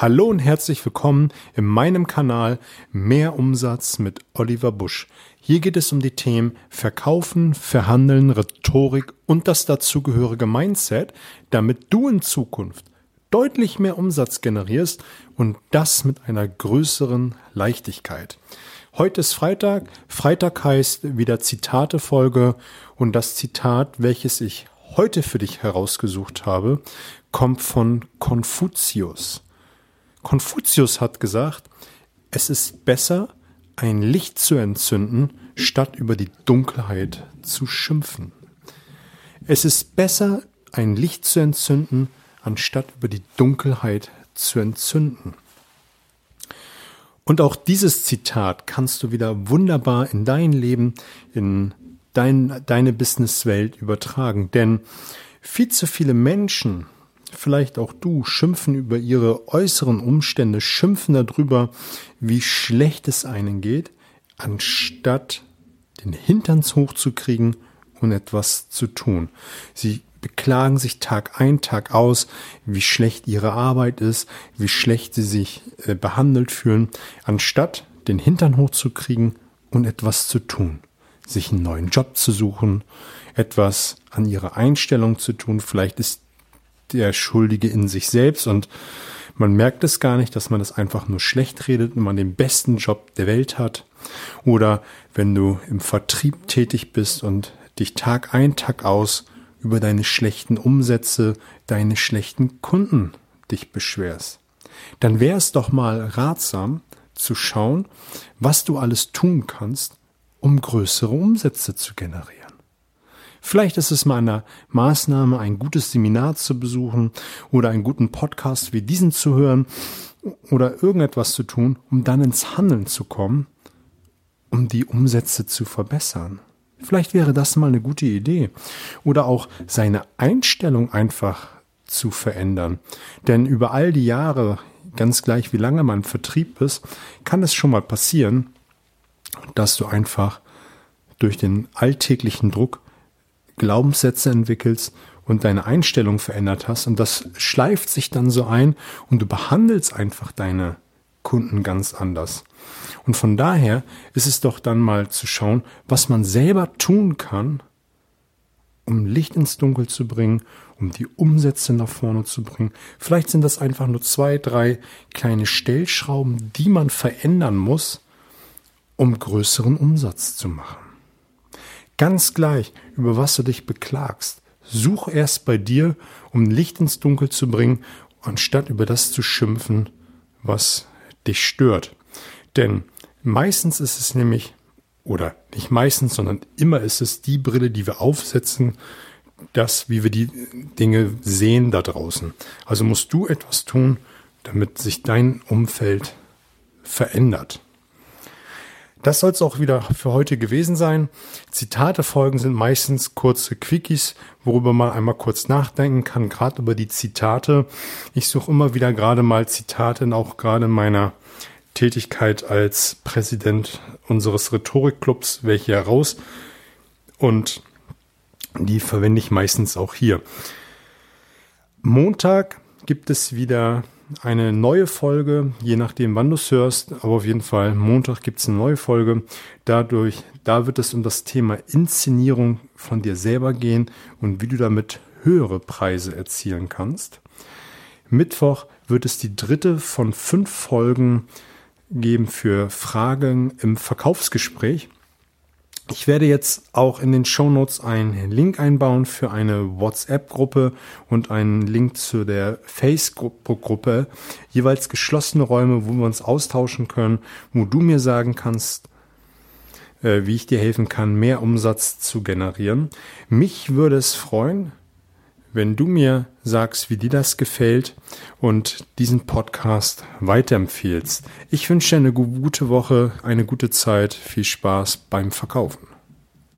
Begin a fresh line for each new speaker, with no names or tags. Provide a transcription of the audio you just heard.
Hallo und herzlich willkommen in meinem Kanal Mehr Umsatz mit Oliver Busch. Hier geht es um die Themen Verkaufen, Verhandeln, Rhetorik und das dazugehörige Mindset, damit du in Zukunft deutlich mehr Umsatz generierst und das mit einer größeren Leichtigkeit. Heute ist Freitag. Freitag heißt wieder Zitate-Folge und das Zitat, welches ich heute für dich herausgesucht habe, kommt von Konfuzius. Konfuzius hat gesagt, es ist besser, ein Licht zu entzünden, statt über die Dunkelheit zu schimpfen. Es ist besser, ein Licht zu entzünden, anstatt über die Dunkelheit zu entzünden. Und auch dieses Zitat kannst du wieder wunderbar in dein Leben, in dein, deine Businesswelt übertragen. Denn viel zu viele Menschen vielleicht auch du, schimpfen über ihre äußeren Umstände, schimpfen darüber, wie schlecht es einen geht, anstatt den Hinterns hochzukriegen und etwas zu tun. Sie beklagen sich Tag ein, Tag aus, wie schlecht ihre Arbeit ist, wie schlecht sie sich äh, behandelt fühlen, anstatt den Hintern hochzukriegen und etwas zu tun. Sich einen neuen Job zu suchen, etwas an ihrer Einstellung zu tun. Vielleicht ist der Schuldige in sich selbst und man merkt es gar nicht, dass man es einfach nur schlecht redet und man den besten Job der Welt hat. Oder wenn du im Vertrieb tätig bist und dich Tag ein, Tag aus über deine schlechten Umsätze, deine schlechten Kunden dich beschwerst. Dann wäre es doch mal ratsam zu schauen, was du alles tun kannst, um größere Umsätze zu generieren. Vielleicht ist es mal eine Maßnahme, ein gutes Seminar zu besuchen oder einen guten Podcast wie diesen zu hören oder irgendetwas zu tun, um dann ins Handeln zu kommen, um die Umsätze zu verbessern. Vielleicht wäre das mal eine gute Idee. Oder auch seine Einstellung einfach zu verändern. Denn über all die Jahre, ganz gleich wie lange man im Vertrieb ist, kann es schon mal passieren, dass du einfach durch den alltäglichen Druck Glaubenssätze entwickelst und deine Einstellung verändert hast und das schleift sich dann so ein und du behandelst einfach deine Kunden ganz anders. Und von daher ist es doch dann mal zu schauen, was man selber tun kann, um Licht ins Dunkel zu bringen, um die Umsätze nach vorne zu bringen. Vielleicht sind das einfach nur zwei, drei kleine Stellschrauben, die man verändern muss, um größeren Umsatz zu machen. Ganz gleich, über was du dich beklagst. Such erst bei dir, um Licht ins Dunkel zu bringen, anstatt über das zu schimpfen, was dich stört. Denn meistens ist es nämlich, oder nicht meistens, sondern immer ist es die Brille, die wir aufsetzen, das, wie wir die Dinge sehen da draußen. Also musst du etwas tun, damit sich dein Umfeld verändert. Das soll es auch wieder für heute gewesen sein. Zitate-Folgen sind meistens kurze Quickies, worüber man einmal kurz nachdenken kann, gerade über die Zitate. Ich suche immer wieder gerade mal Zitate, auch gerade in meiner Tätigkeit als Präsident unseres Rhetorikclubs, welche heraus. Und die verwende ich meistens auch hier. Montag gibt es wieder eine neue Folge, je nachdem, wann du es hörst, aber auf jeden Fall Montag gibt es eine neue Folge. Dadurch, da wird es um das Thema Inszenierung von dir selber gehen und wie du damit höhere Preise erzielen kannst. Mittwoch wird es die dritte von fünf Folgen geben für Fragen im Verkaufsgespräch. Ich werde jetzt auch in den Show Notes einen Link einbauen für eine WhatsApp-Gruppe und einen Link zu der Facebook-Gruppe. Jeweils geschlossene Räume, wo wir uns austauschen können, wo du mir sagen kannst, äh, wie ich dir helfen kann, mehr Umsatz zu generieren. Mich würde es freuen, wenn du mir sagst, wie dir das gefällt und diesen Podcast weiterempfehlst. Ich wünsche dir eine gute Woche, eine gute Zeit, viel Spaß beim Verkaufen.